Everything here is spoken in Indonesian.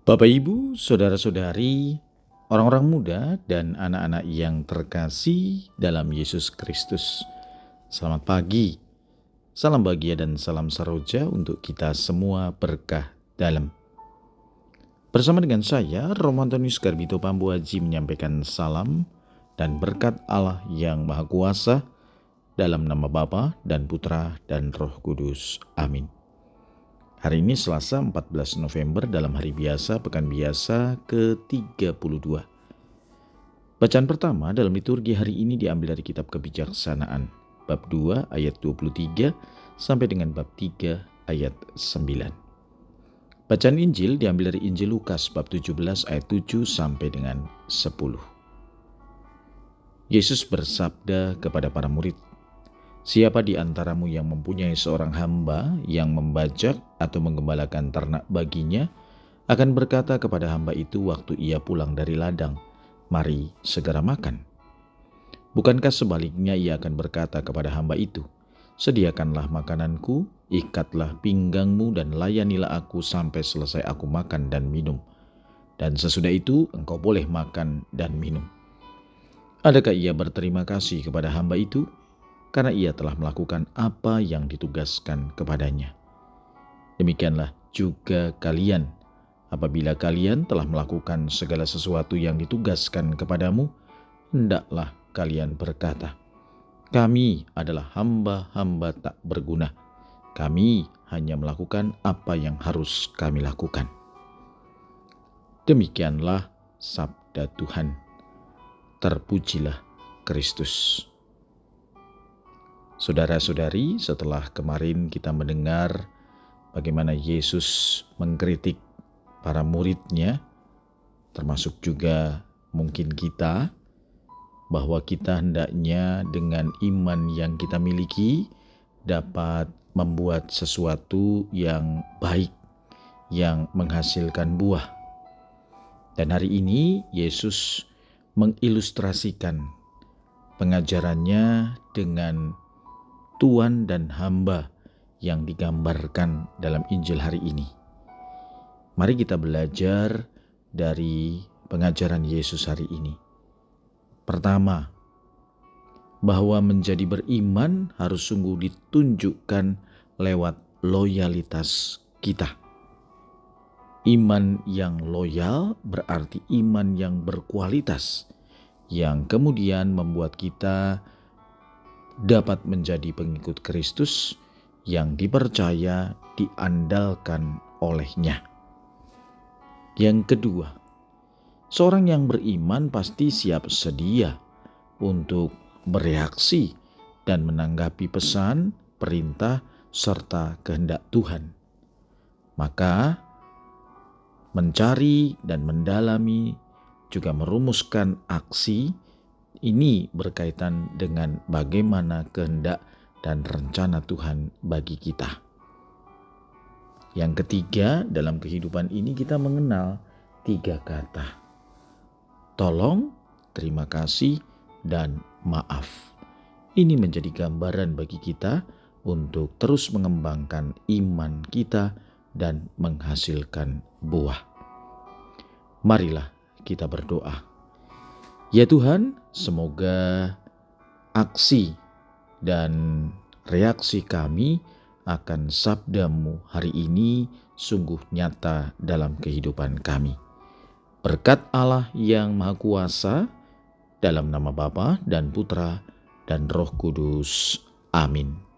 Bapak, Ibu, saudara-saudari, orang-orang muda, dan anak-anak yang terkasih dalam Yesus Kristus, selamat pagi, salam bahagia, dan salam saroja untuk kita semua berkah dalam. Bersama dengan saya, Romantonius Garbito Pambu Haji menyampaikan salam dan berkat Allah yang Maha Kuasa dalam nama Bapa dan Putra dan Roh Kudus. Amin. Hari ini Selasa 14 November dalam hari biasa pekan biasa ke-32. Bacaan pertama dalam liturgi hari ini diambil dari kitab kebijaksanaan bab 2 ayat 23 sampai dengan bab 3 ayat 9. Bacaan Injil diambil dari Injil Lukas bab 17 ayat 7 sampai dengan 10. Yesus bersabda kepada para murid, Siapa di antaramu yang mempunyai seorang hamba yang membajak atau menggembalakan ternak baginya, akan berkata kepada hamba itu waktu ia pulang dari ladang, "Mari segera makan." Bukankah sebaliknya ia akan berkata kepada hamba itu, "Sediakanlah makananku, ikatlah pinggangmu, dan layanilah aku sampai selesai aku makan dan minum, dan sesudah itu engkau boleh makan dan minum." Adakah ia berterima kasih kepada hamba itu? Karena ia telah melakukan apa yang ditugaskan kepadanya. Demikianlah juga kalian, apabila kalian telah melakukan segala sesuatu yang ditugaskan kepadamu, hendaklah kalian berkata, "Kami adalah hamba-hamba tak berguna. Kami hanya melakukan apa yang harus kami lakukan." Demikianlah sabda Tuhan. Terpujilah Kristus. Saudara-saudari, setelah kemarin kita mendengar bagaimana Yesus mengkritik para muridnya, termasuk juga mungkin kita, bahwa kita hendaknya dengan iman yang kita miliki dapat membuat sesuatu yang baik, yang menghasilkan buah. Dan hari ini Yesus mengilustrasikan pengajarannya dengan tuan dan hamba yang digambarkan dalam Injil hari ini. Mari kita belajar dari pengajaran Yesus hari ini. Pertama, bahwa menjadi beriman harus sungguh ditunjukkan lewat loyalitas kita. Iman yang loyal berarti iman yang berkualitas, yang kemudian membuat kita dapat menjadi pengikut Kristus yang dipercaya diandalkan olehnya. Yang kedua, seorang yang beriman pasti siap sedia untuk bereaksi dan menanggapi pesan, perintah, serta kehendak Tuhan. Maka, mencari dan mendalami juga merumuskan aksi ini berkaitan dengan bagaimana kehendak dan rencana Tuhan bagi kita. Yang ketiga, dalam kehidupan ini kita mengenal tiga kata: tolong, terima kasih, dan maaf. Ini menjadi gambaran bagi kita untuk terus mengembangkan iman kita dan menghasilkan buah. Marilah kita berdoa. Ya Tuhan, semoga aksi dan reaksi kami akan sabdamu hari ini sungguh nyata dalam kehidupan kami. Berkat Allah yang Maha Kuasa, dalam nama Bapa dan Putra dan Roh Kudus. Amin.